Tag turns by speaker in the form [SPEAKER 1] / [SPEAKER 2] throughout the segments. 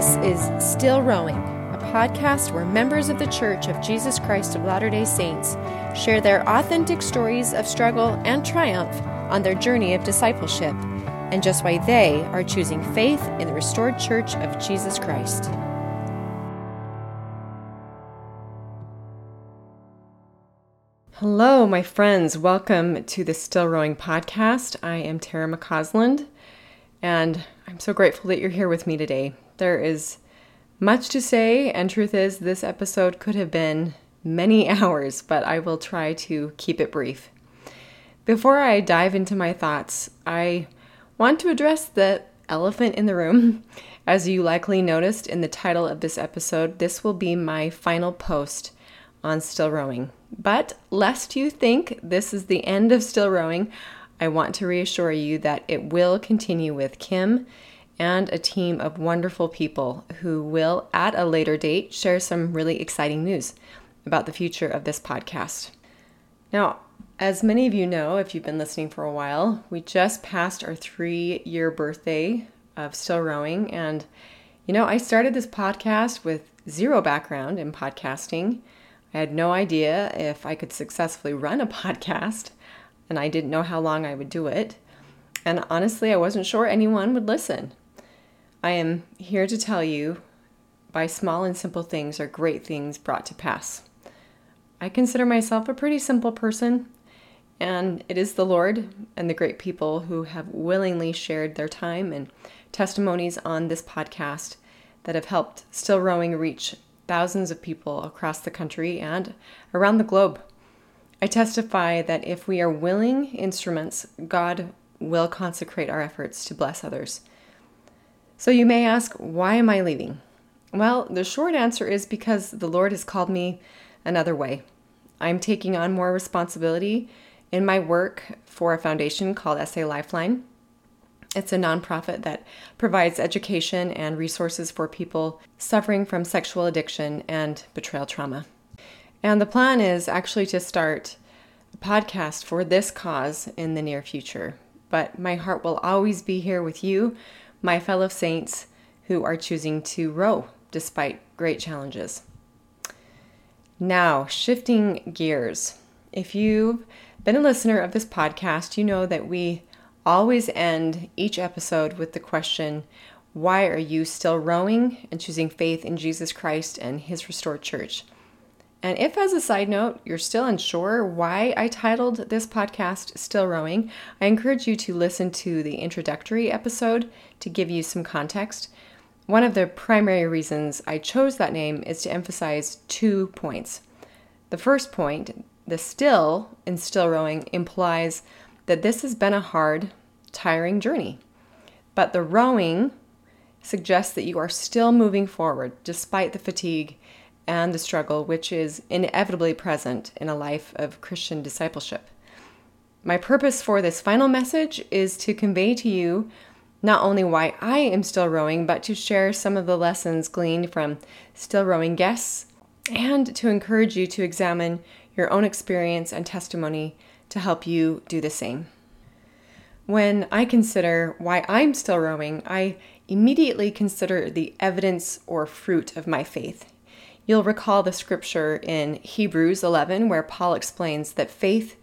[SPEAKER 1] This is Still Rowing, a podcast where members of the Church of Jesus Christ of Latter day Saints share their authentic stories of struggle and triumph on their journey of discipleship, and just why they are choosing faith in the restored Church of Jesus Christ. Hello, my friends. Welcome to the Still Rowing podcast. I am Tara McCausland, and I'm so grateful that you're here with me today. There is much to say, and truth is, this episode could have been many hours, but I will try to keep it brief. Before I dive into my thoughts, I want to address the elephant in the room. As you likely noticed in the title of this episode, this will be my final post on Still Rowing. But lest you think this is the end of Still Rowing, I want to reassure you that it will continue with Kim and a team of wonderful people who will, at a later date, share some really exciting news about the future of this podcast. Now, as many of you know, if you've been listening for a while, we just passed our three year birthday of Still Rowing. And, you know, I started this podcast with zero background in podcasting. I had no idea if I could successfully run a podcast, and I didn't know how long I would do it. And honestly, I wasn't sure anyone would listen. I am here to tell you by small and simple things are great things brought to pass. I consider myself a pretty simple person, and it is the Lord and the great people who have willingly shared their time and testimonies on this podcast that have helped Still Rowing reach thousands of people across the country and around the globe. I testify that if we are willing instruments, God will consecrate our efforts to bless others. So you may ask, why am I leaving? Well, the short answer is because the Lord has called me another way. I'm taking on more responsibility in my work for a foundation called SA Lifeline. It's a nonprofit that provides education and resources for people suffering from sexual addiction and betrayal trauma. And the plan is actually to start a podcast for this cause in the near future. But my heart will always be here with you my fellow saints who are choosing to row despite great challenges. Now, shifting gears. If you've been a listener of this podcast, you know that we always end each episode with the question why are you still rowing and choosing faith in Jesus Christ and His restored church? And if, as a side note, you're still unsure why I titled this podcast Still Rowing, I encourage you to listen to the introductory episode to give you some context. One of the primary reasons I chose that name is to emphasize two points. The first point, the still in still rowing, implies that this has been a hard, tiring journey. But the rowing suggests that you are still moving forward despite the fatigue and the struggle which is inevitably present in a life of Christian discipleship. My purpose for this final message is to convey to you not only why I am still rowing, but to share some of the lessons gleaned from still rowing guests and to encourage you to examine your own experience and testimony to help you do the same. When I consider why I'm still rowing, I immediately consider the evidence or fruit of my faith You'll recall the scripture in Hebrews 11 where Paul explains that faith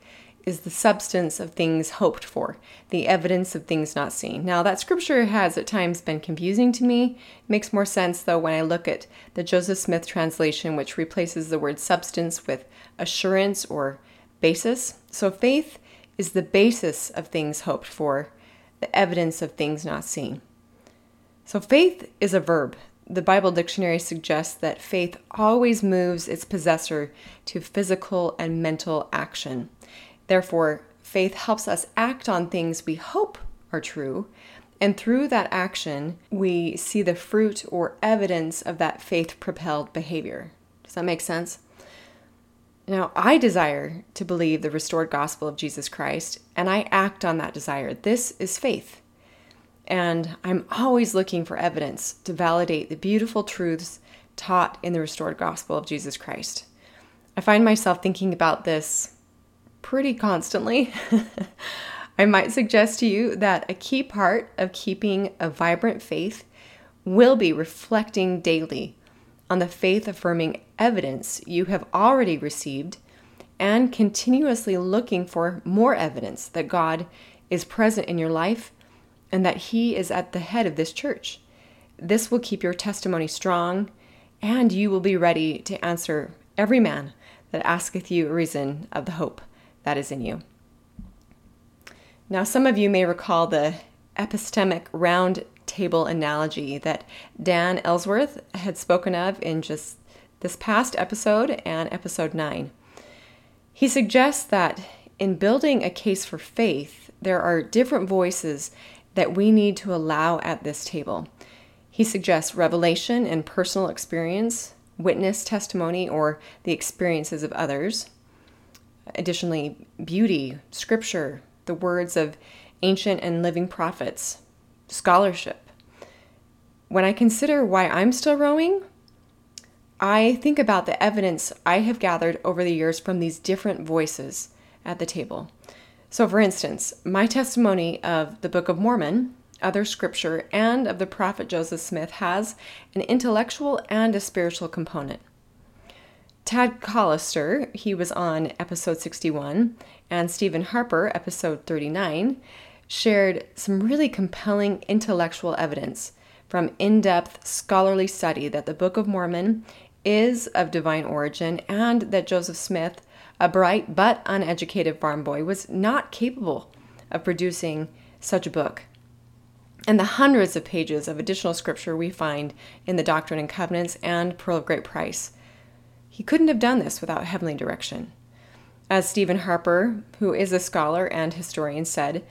[SPEAKER 1] is the substance of things hoped for, the evidence of things not seen. Now, that scripture has at times been confusing to me. It makes more sense, though, when I look at the Joseph Smith translation, which replaces the word substance with assurance or basis. So, faith is the basis of things hoped for, the evidence of things not seen. So, faith is a verb the Bible dictionary suggests that faith always moves its possessor to physical and mental action. Therefore, faith helps us act on things we hope are true, and through that action, we see the fruit or evidence of that faith propelled behavior. Does that make sense? Now, I desire to believe the restored gospel of Jesus Christ, and I act on that desire. This is faith. And I'm always looking for evidence to validate the beautiful truths taught in the restored gospel of Jesus Christ. I find myself thinking about this pretty constantly. I might suggest to you that a key part of keeping a vibrant faith will be reflecting daily on the faith affirming evidence you have already received and continuously looking for more evidence that God is present in your life and that He is at the head of this church. This will keep your testimony strong, and you will be ready to answer every man that asketh you a reason of the hope that is in you. Now, some of you may recall the epistemic round table analogy that Dan Ellsworth had spoken of in just this past episode and episode 9. He suggests that in building a case for faith, there are different voices that we need to allow at this table. He suggests revelation and personal experience, witness testimony, or the experiences of others. Additionally, beauty, scripture, the words of ancient and living prophets, scholarship. When I consider why I'm still rowing, I think about the evidence I have gathered over the years from these different voices at the table. So, for instance, my testimony of the Book of Mormon, other scripture, and of the prophet Joseph Smith has an intellectual and a spiritual component. Tad Callister, he was on episode 61, and Steven Harper, episode 39, shared some really compelling intellectual evidence from in depth scholarly study that the Book of Mormon is of divine origin and that Joseph Smith, a bright but uneducated farm boy, was not capable of producing such a book. And the hundreds of pages of additional scripture we find in the Doctrine and Covenants and Pearl of Great Price. He couldn't have done this without heavenly direction. As Steven Harper, who is a scholar and historian, said,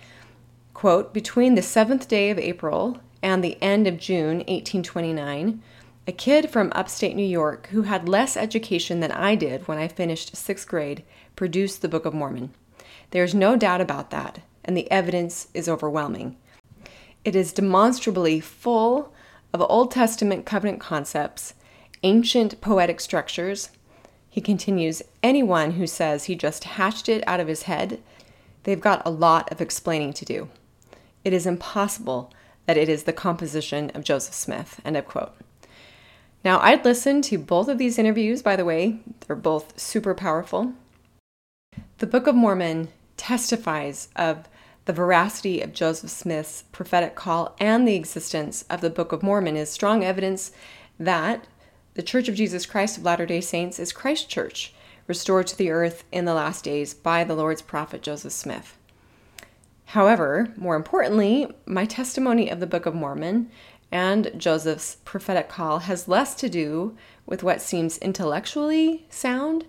[SPEAKER 1] quote, Between the seventh day of April and the end of June 1829, a kid from upstate New York who had less education than I did when I finished sixth grade produced the Book of Mormon. There's no doubt about that, and the evidence is overwhelming. It is demonstrably full of Old Testament covenant concepts, ancient poetic structures. He continues anyone who says he just hatched it out of his head, they've got a lot of explaining to do. It is impossible that it is the composition of Joseph Smith. End of quote. Now, I'd listen to both of these interviews, by the way, they're both super powerful. The Book of Mormon testifies of the veracity of Joseph Smith's prophetic call and the existence of the Book of Mormon is strong evidence that the Church of Jesus Christ of Latter day Saints is Christ Church, restored to the earth in the last days by the Lord's prophet Joseph Smith. However, more importantly, my testimony of the Book of Mormon and Joseph's prophetic call has less to do with what seems intellectually sound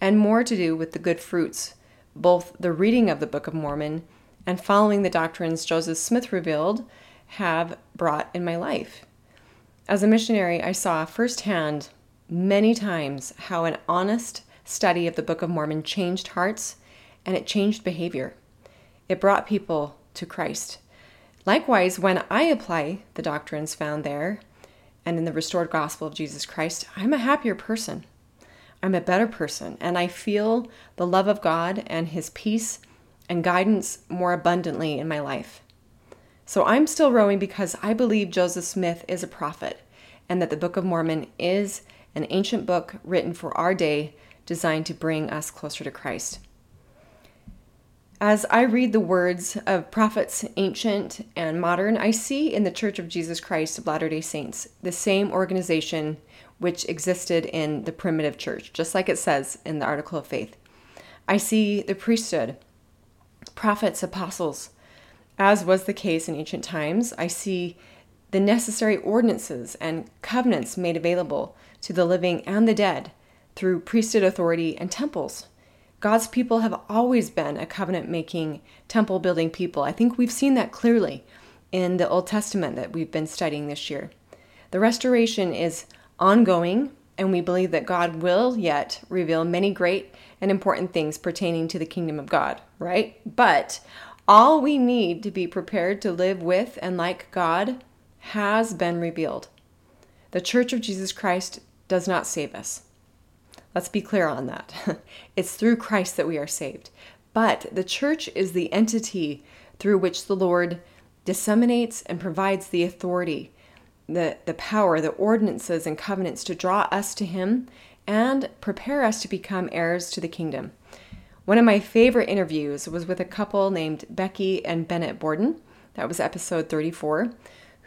[SPEAKER 1] and more to do with the good fruits, both the reading of the Book of Mormon and following the doctrines Joseph Smith revealed have brought in my life. As a missionary, I saw firsthand many times how an honest study of the Book of Mormon changed hearts and it changed behavior. It brought people to Christ. Likewise, when I apply the doctrines found there and in the restored gospel of Jesus Christ, I'm a happier person. I'm a better person, and I feel the love of God and His peace and guidance more abundantly in my life. So I'm still rowing because I believe Joseph Smith is a prophet and that the Book of Mormon is an ancient book written for our day designed to bring us closer to Christ. As I read the words of prophets, ancient and modern, I see in the Church of Jesus Christ of Latter day Saints the same organization which existed in the primitive church, just like it says in the Article of Faith. I see the priesthood, prophets, apostles. As was the case in ancient times, I see the necessary ordinances and covenants made available to the living and the dead through priesthood authority and temples God's people have always been a covenant making, temple building people. I think we've seen that clearly in the Old Testament that we've been studying this year. The restoration is ongoing, and we believe that God will yet reveal many great and important things pertaining to the kingdom of God, right? But all we need to be prepared to live with and like God has been revealed. The Church of Jesus Christ does not save us. Let's be clear on that. it's through Christ that we are saved. But the church is the entity through which the Lord disseminates and provides the authority the, the power, the ordinances and covenants to draw us to Him and prepare us to become heirs to the kingdom. One of my favorite interviews was with a couple named Becky and Bennett Borden. That was episode 34,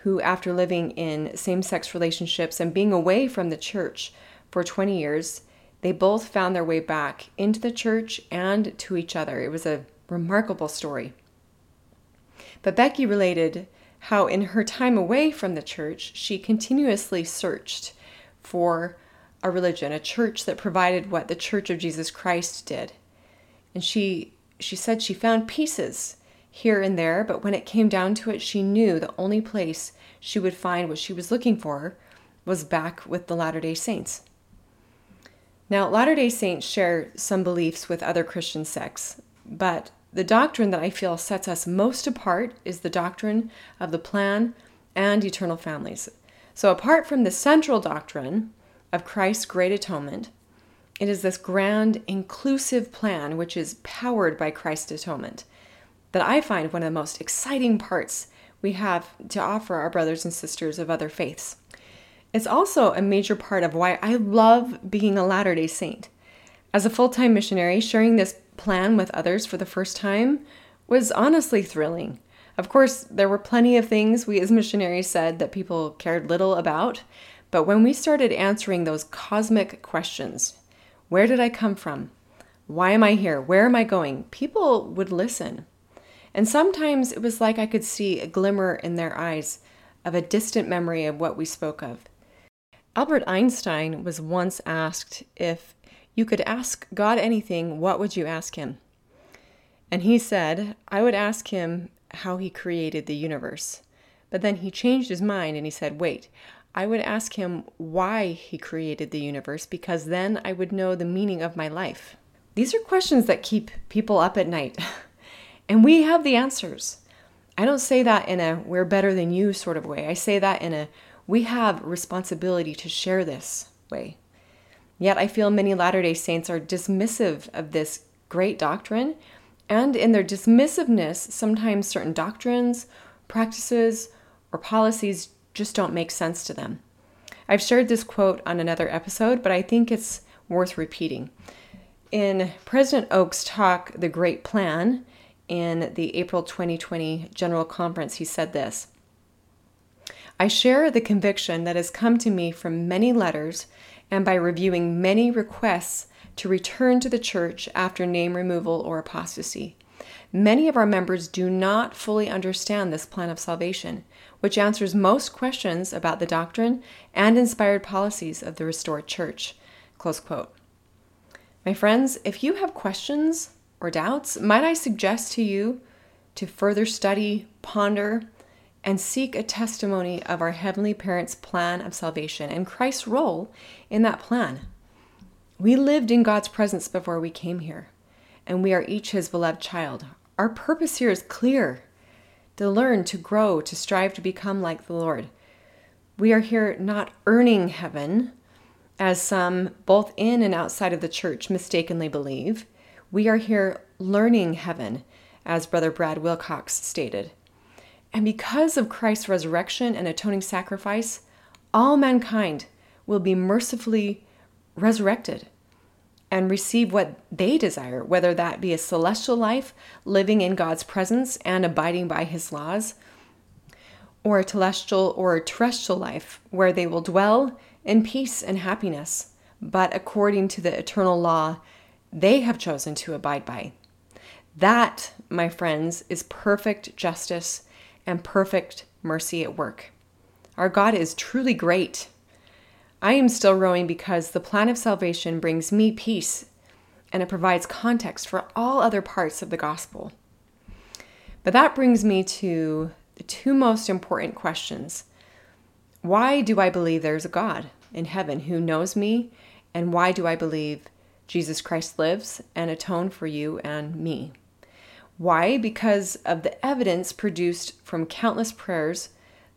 [SPEAKER 1] who, after living in same sex relationships and being away from the church for 20 years, they both found their way back into the church and to each other. It was a remarkable story. But Becky related how, in her time away from the church, she continuously searched for a religion, a church that provided what the Church of Jesus Christ did. And she she said she found pieces here and there, but when it came down to it, she knew the only place she would find what she was looking for was back with the Latter-day Saints. Now, Latter-day Saints share some beliefs with other Christian sects, but the doctrine that I feel sets us most apart is the doctrine of the plan and eternal families. So, apart from the central doctrine of Christ's great atonement, it is this grand, inclusive plan which is powered by Christ's atonement that I find one of the most exciting parts we have to offer our brothers and sisters of other faiths. It's also a major part of why I love being a Latter day Saint. As a full time missionary, sharing this plan with others for the first time was honestly thrilling. Of course, there were plenty of things we as missionaries said that people cared little about, but when we started answering those cosmic questions where did I come from? Why am I here? Where am I going? People would listen. And sometimes it was like I could see a glimmer in their eyes of a distant memory of what we spoke of. Albert Einstein was once asked if you could ask God anything, what would you ask him? And he said, I would ask him how he created the universe. But then he changed his mind and he said, Wait, I would ask him why he created the universe because then I would know the meaning of my life. These are questions that keep people up at night. and we have the answers. I don't say that in a we're better than you sort of way. I say that in a we have responsibility to share this way. Yet I feel many Latter day Saints are dismissive of this great doctrine, and in their dismissiveness, sometimes certain doctrines, practices, or policies just don't make sense to them. I've shared this quote on another episode, but I think it's worth repeating. In President Oaks' talk, The Great Plan, in the April 2020 General Conference, he said this I share the conviction that has come to me from many letters and by reviewing many requests to return to the church after name removal or apostasy. Many of our members do not fully understand this plan of salvation, which answers most questions about the doctrine and inspired policies of the restored church. My friends, if you have questions or doubts, might I suggest to you to further study, ponder, and seek a testimony of our Heavenly Parents' plan of salvation and Christ's role in that plan. We lived in God's presence before we came here, and we are each His beloved child. Our purpose here is clear to learn, to grow, to strive to become like the Lord. We are here not earning heaven, as some both in and outside of the church mistakenly believe. We are here learning heaven, as Brother Brad Wilcox stated. And because of Christ's resurrection and atoning sacrifice, all mankind will be mercifully resurrected and receive what they desire, whether that be a celestial life, living in God's presence and abiding by his laws, or a telestial or a terrestrial life where they will dwell in peace and happiness, but according to the eternal law they have chosen to abide by. That, my friends, is perfect justice and perfect mercy at work. Our God is truly great. I am still rowing because the plan of salvation brings me peace and it provides context for all other parts of the gospel. But that brings me to the two most important questions. Why do I believe there's a God in heaven who knows me? And why do I believe Jesus Christ lives and atoned for you and me? Why? Because of the evidence produced from countless prayers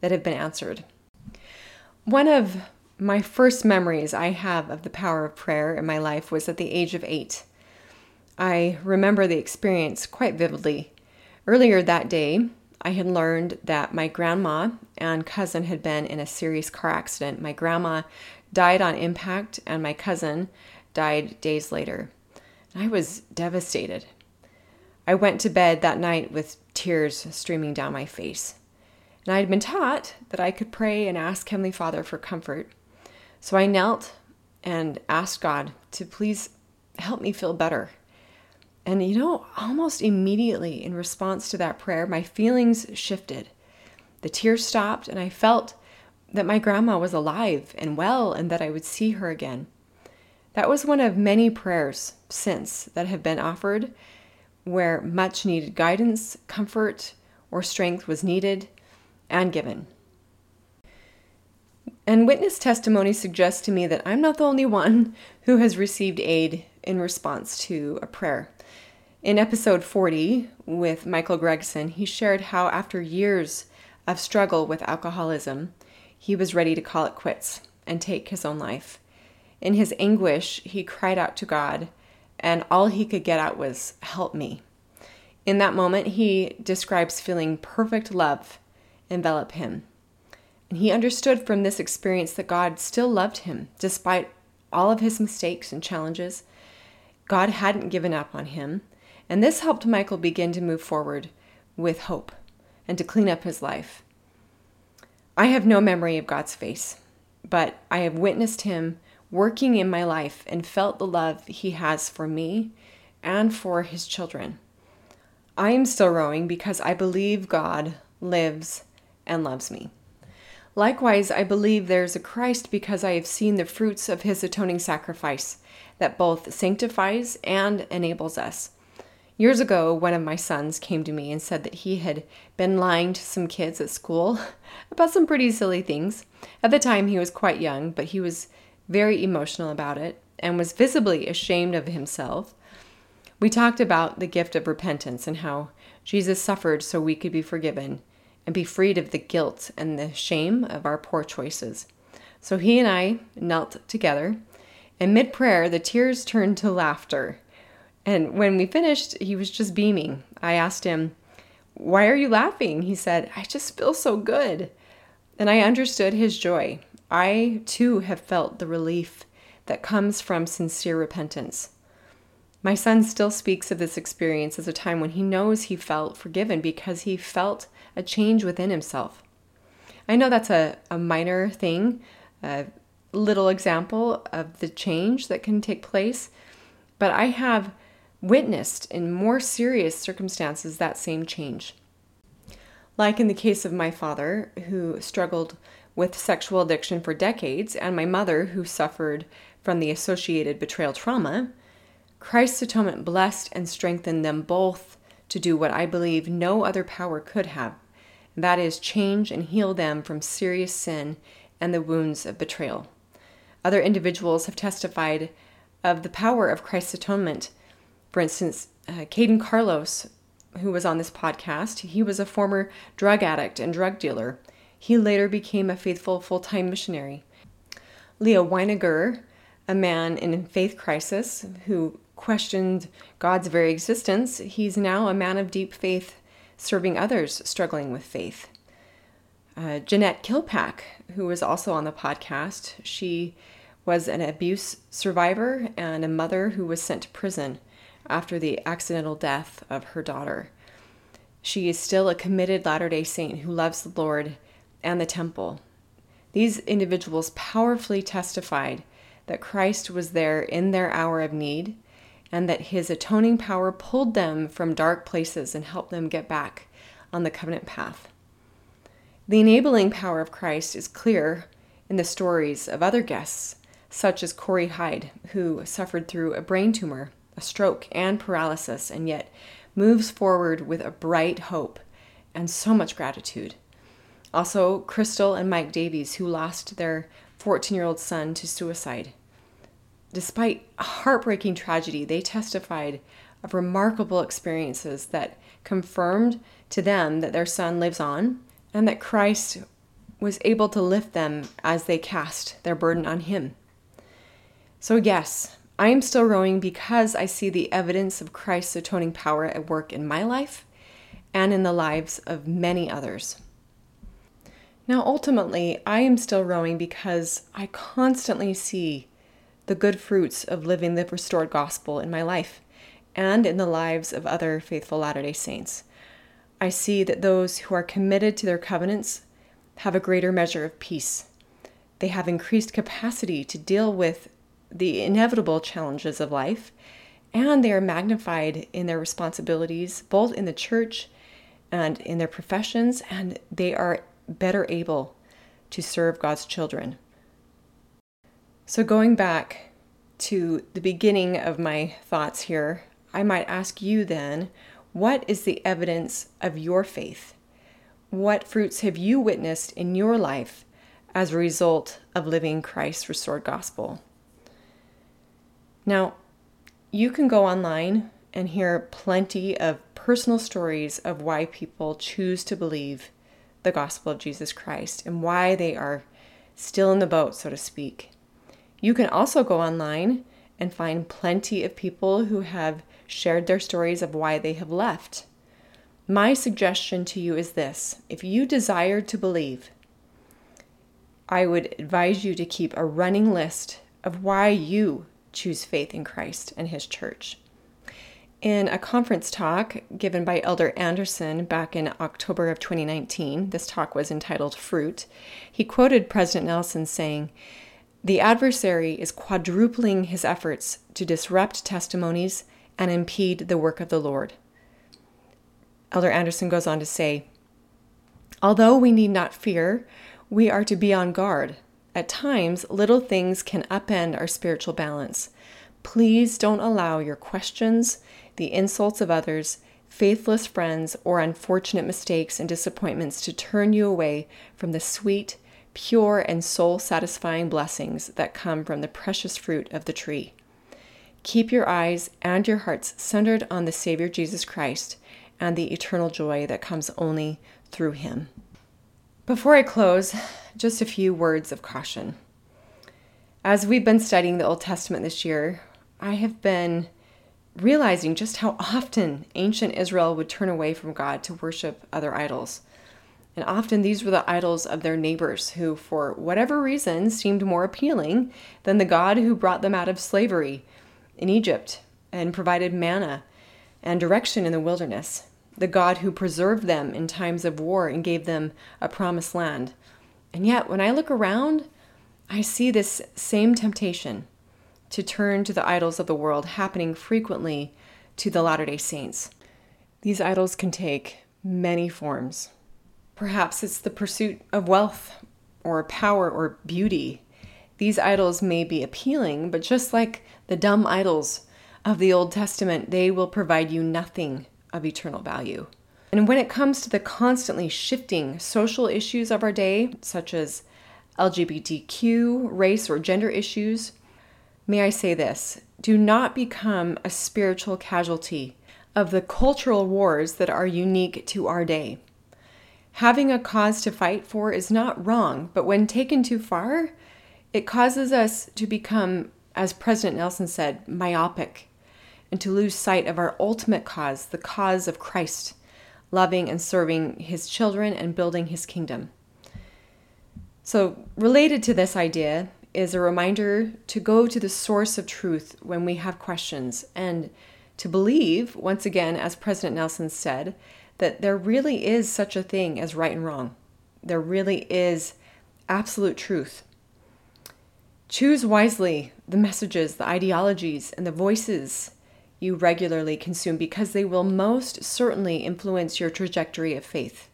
[SPEAKER 1] that have been answered. One of my first memories I have of the power of prayer in my life was at the age of eight. I remember the experience quite vividly. Earlier that day, I had learned that my grandma and cousin had been in a serious car accident. My grandma died on impact, and my cousin died days later. I was devastated. I went to bed that night with tears streaming down my face. And I had been taught that I could pray and ask Heavenly Father for comfort. So I knelt and asked God to please help me feel better. And you know, almost immediately in response to that prayer, my feelings shifted. The tears stopped, and I felt that my grandma was alive and well and that I would see her again. That was one of many prayers since that have been offered where much needed guidance, comfort, or strength was needed and given. And witness testimony suggests to me that I'm not the only one who has received aid in response to a prayer. In episode 40 with Michael Gregson, he shared how after years of struggle with alcoholism, he was ready to call it quits and take his own life. In his anguish, he cried out to God, and all he could get out was, Help me. In that moment, he describes feeling perfect love envelop him. And he understood from this experience that God still loved him despite all of his mistakes and challenges. God hadn't given up on him. And this helped Michael begin to move forward with hope and to clean up his life. I have no memory of God's face, but I have witnessed him working in my life and felt the love he has for me and for his children. I am still rowing because I believe God lives and loves me. Likewise, I believe there's a Christ because I have seen the fruits of his atoning sacrifice that both sanctifies and enables us. Years ago, one of my sons came to me and said that he had been lying to some kids at school about some pretty silly things. At the time, he was quite young, but he was very emotional about it and was visibly ashamed of himself. We talked about the gift of repentance and how Jesus suffered so we could be forgiven and be freed of the guilt and the shame of our poor choices. So he and I knelt together, and mid prayer, the tears turned to laughter. And when we finished, he was just beaming. I asked him, Why are you laughing? He said, I just feel so good. And I understood his joy. I too have felt the relief that comes from sincere repentance. My son still speaks of this experience as a time when he knows he felt forgiven because he felt a change within himself. I know that's a, a minor thing, a little example of the change that can take place, but I have witnessed in more serious circumstances that same change. Like in the case of my father, who struggled with sexual addiction for decades, and my mother, who suffered from the associated betrayal trauma, Christ's atonement blessed and strengthened them both to do what I believe no other power could have that is, change and heal them from serious sin and the wounds of betrayal. Other individuals have testified of the power of Christ's atonement. For instance, uh, Caden Carlos, who was on this podcast, he was a former drug addict and drug dealer. He later became a faithful full time missionary. Leo Weiniger, a man in faith crisis who questioned God's very existence, he's now a man of deep faith, serving others struggling with faith. Uh, Jeanette Kilpack, who was also on the podcast, she was an abuse survivor and a mother who was sent to prison after the accidental death of her daughter. She is still a committed Latter day Saint who loves the Lord and the temple. These individuals powerfully testified that Christ was there in their hour of need and that his atoning power pulled them from dark places and helped them get back on the covenant path. The enabling power of Christ is clear in the stories of other guests, such as Corey Hyde, who suffered through a brain tumor, a stroke, and paralysis, and yet moves forward with a bright hope and so much gratitude. Also, Crystal and Mike Davies, who lost their 14 year old son to suicide Despite a heartbreaking tragedy, they testified of remarkable experiences that confirmed to them that their son lives on and that Christ was able to lift them as they cast their burden on him. So, yes, I am still rowing because I see the evidence of Christ's atoning power at work in my life and in the lives of many others. Now, ultimately, I am still rowing because I constantly see the good fruits of living the restored gospel in my life and in the lives of other faithful Latter day Saints. I see that those who are committed to their covenants have a greater measure of peace. They have increased capacity to deal with the inevitable challenges of life, and they are magnified in their responsibilities, both in the church and in their professions, and they are better able to serve God's children. So, going back to the beginning of my thoughts here, I might ask you then what is the evidence of your faith? What fruits have you witnessed in your life as a result of living Christ's restored gospel? Now, you can go online and hear plenty of personal stories of why people choose to believe the gospel of Jesus Christ and why they are still in the boat, so to speak. You can also go online and find plenty of people who have shared their stories of why they have left. My suggestion to you is this if you desire to believe, I would advise you to keep a running list of why you choose faith in Christ and His church. In a conference talk given by Elder Anderson back in October of 2019, this talk was entitled Fruit, he quoted President Nelson saying, The adversary is quadrupling his efforts to disrupt testimonies and impede the work of the Lord. Elder Anderson goes on to say, Although we need not fear, we are to be on guard. At times, little things can upend our spiritual balance. Please don't allow your questions, the insults of others, faithless friends, or unfortunate mistakes and disappointments to turn you away from the sweet, pure, and soul satisfying blessings that come from the precious fruit of the tree. Keep your eyes and your hearts centered on the Savior Jesus Christ and the eternal joy that comes only through Him. Before I close, just a few words of caution. As we've been studying the Old Testament this year, I have been realizing just how often ancient Israel would turn away from God to worship other idols. And often these were the idols of their neighbors who, for whatever reason, seemed more appealing than the God who brought them out of slavery in Egypt and provided manna and direction in the wilderness, the God who preserved them in times of war and gave them a promised land. And yet, when I look around, I see this same temptation to turn to the idols of the world happening frequently to the Latter day Saints. These idols can take many forms. Perhaps it's the pursuit of wealth or power or beauty. These idols may be appealing, but just like the dumb idols of the Old Testament, they will provide you nothing of eternal value. And when it comes to the constantly shifting social issues of our day, such as LGBTQ, race, or gender issues, may I say this do not become a spiritual casualty of the cultural wars that are unique to our day. Having a cause to fight for is not wrong, but when taken too far, it causes us to become as President Nelson said, myopic, and to lose sight of our ultimate cause, the cause of Christ, loving and serving his children and building his kingdom. So, related to this idea is a reminder to go to the source of truth when we have questions and to believe, once again, as President Nelson said, that there really is such a thing as right and wrong. There really is absolute truth. Choose wisely the messages, the ideologies, and the voices you regularly consume because they will most certainly influence your trajectory of faith.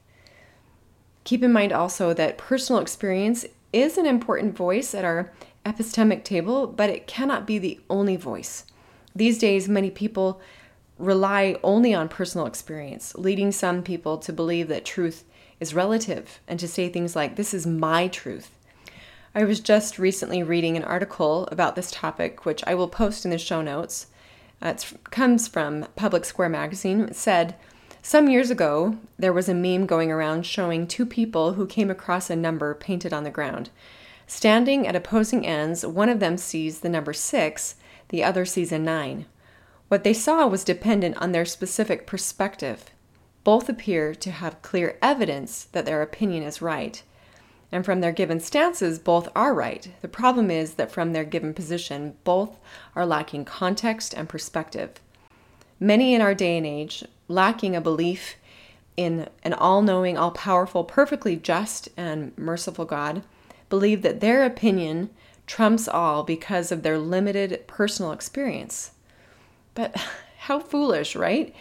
[SPEAKER 1] Keep in mind also that personal experience is an important voice at our epistemic table, but it cannot be the only voice. These days, many people rely only on personal experience, leading some people to believe that truth is relative and to say things like, This is my truth. I was just recently reading an article about this topic, which I will post in the show notes. Uh, it comes from Public Square magazine. It said, Some years ago, there was a meme going around showing two people who came across a number painted on the ground. Standing at opposing ends, one of them sees the number six, the other sees a nine. What they saw was dependent on their specific perspective. both appear to have clear evidence that their opinion is right. And from their given stances, both are right. The problem is that from their given position, both are lacking context and perspective. Many in our day and age, lacking a belief in an all knowing, all powerful, perfectly just, and merciful God, believe that their opinion trumps all because of their limited personal experience. But how foolish, right?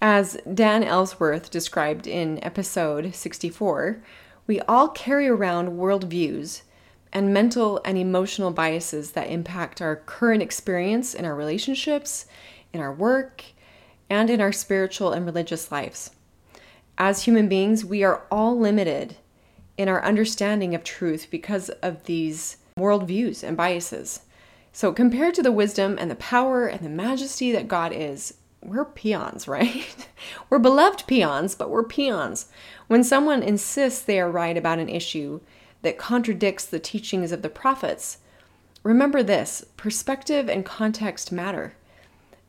[SPEAKER 1] As Dan Ellsworth described in episode 64, we all carry around worldviews and mental and emotional biases that impact our current experience in our relationships, in our work, and in our spiritual and religious lives. As human beings, we are all limited in our understanding of truth because of these worldviews and biases. So, compared to the wisdom and the power and the majesty that God is, we're peons, right? we're beloved peons, but we're peons. When someone insists they are right about an issue that contradicts the teachings of the prophets, remember this perspective and context matter.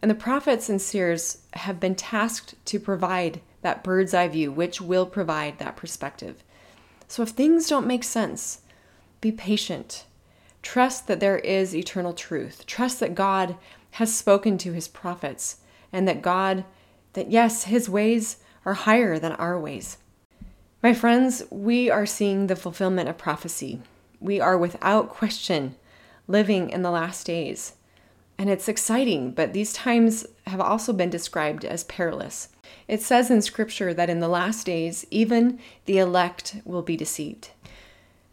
[SPEAKER 1] And the prophets and seers have been tasked to provide that bird's eye view, which will provide that perspective. So if things don't make sense, be patient. Trust that there is eternal truth. Trust that God has spoken to his prophets and that God, that yes, his ways are higher than our ways. My friends, we are seeing the fulfillment of prophecy. We are without question living in the last days. And it's exciting, but these times have also been described as perilous. It says in Scripture that in the last days, even the elect will be deceived.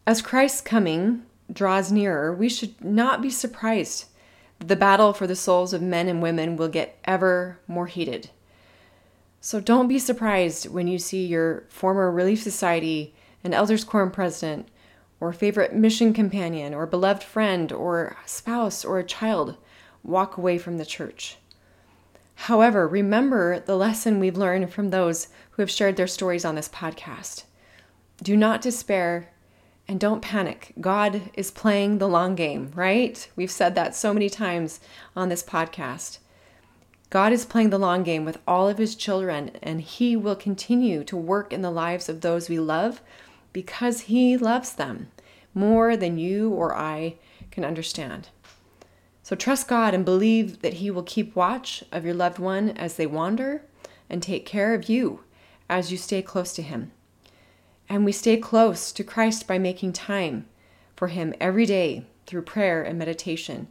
[SPEAKER 1] As Christ's coming draws nearer, we should not be surprised that the battle for the souls of men and women will get ever more heated. So don't be surprised when you see your former Relief Society and Elders Quorum president, or favorite mission companion, or beloved friend, or spouse, or a child walk away from the church. However, remember the lesson we've learned from those who have shared their stories on this podcast. Do not despair and don't panic. God is playing the long game, right? We've said that so many times on this podcast. God is playing the long game with all of his children, and he will continue to work in the lives of those we love because he loves them more than you or I can understand. So trust God and believe that He will keep watch of your loved one as they wander and take care of you as you stay close to Him. And we stay close to Christ by making time for Him every day through prayer and meditation,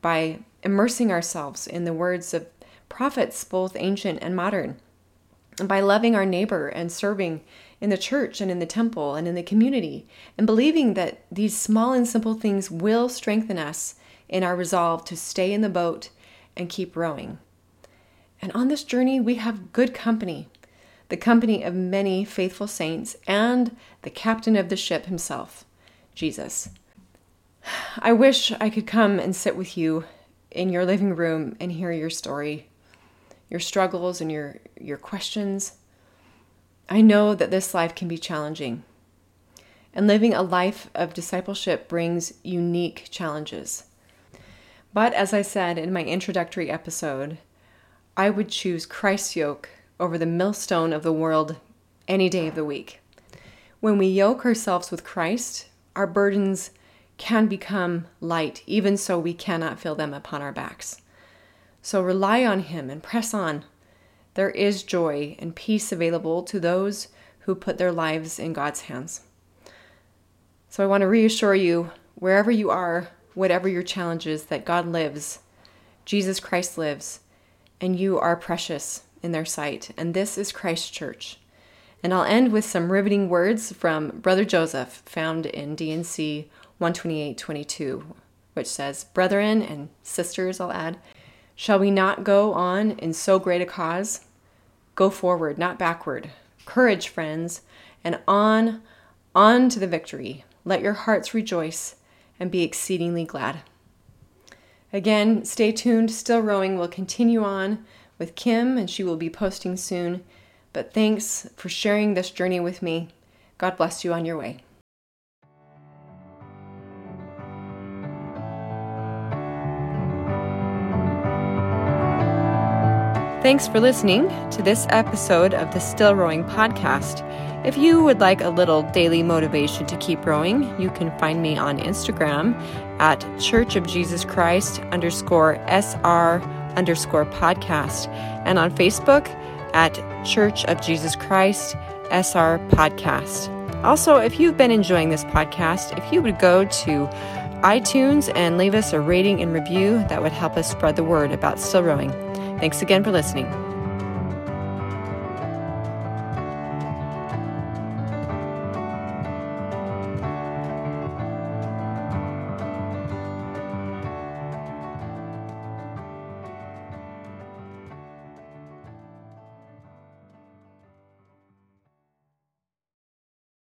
[SPEAKER 1] by immersing ourselves in the words of prophets, both ancient and modern, and by loving our neighbor and serving in the church and in the temple and in the community, and believing that these small and simple things will strengthen us in our resolve to stay in the boat and keep rowing. And on this journey, we have good company the company of many faithful saints and the captain of the ship himself, Jesus. I wish I could come and sit with you in your living room and hear your story, your struggles, and your, your questions. I know that this life can be challenging, and living a life of discipleship brings unique challenges. But as I said in my introductory episode, I would choose Christ's yoke over the millstone of the world any day of the week. When we yoke ourselves with Christ, our burdens can become light, even so we cannot feel them upon our backs. So rely on Him and press on. There is joy and peace available to those who put their lives in God's hands. So I want to reassure you, wherever you are, whatever your challenge is, that God lives, Jesus Christ lives, and you are precious in their sight. And this is Christ Church. And I'll end with some riveting words from Brother Joseph, found in D&C 128:22, which says, "Brethren and sisters, I'll add, shall we not go on in so great a cause? Go forward, not backward. Courage, friends, and on, on to the victory. Let your hearts rejoice and be exceedingly glad. Again, stay tuned. Still Rowing will continue on with Kim, and she will be posting soon. But thanks for sharing this journey with me. God bless you on your way. Thanks for listening to this episode of the Still Rowing podcast. If you would like a little daily motivation to keep rowing, you can find me on Instagram at Church of Jesus Christ underscore SR underscore podcast and on Facebook at Church of Jesus Christ SR podcast. Also, if you've been enjoying this podcast, if you would go to iTunes and leave us a rating and review, that would help us spread the word about still rowing. Thanks again for listening.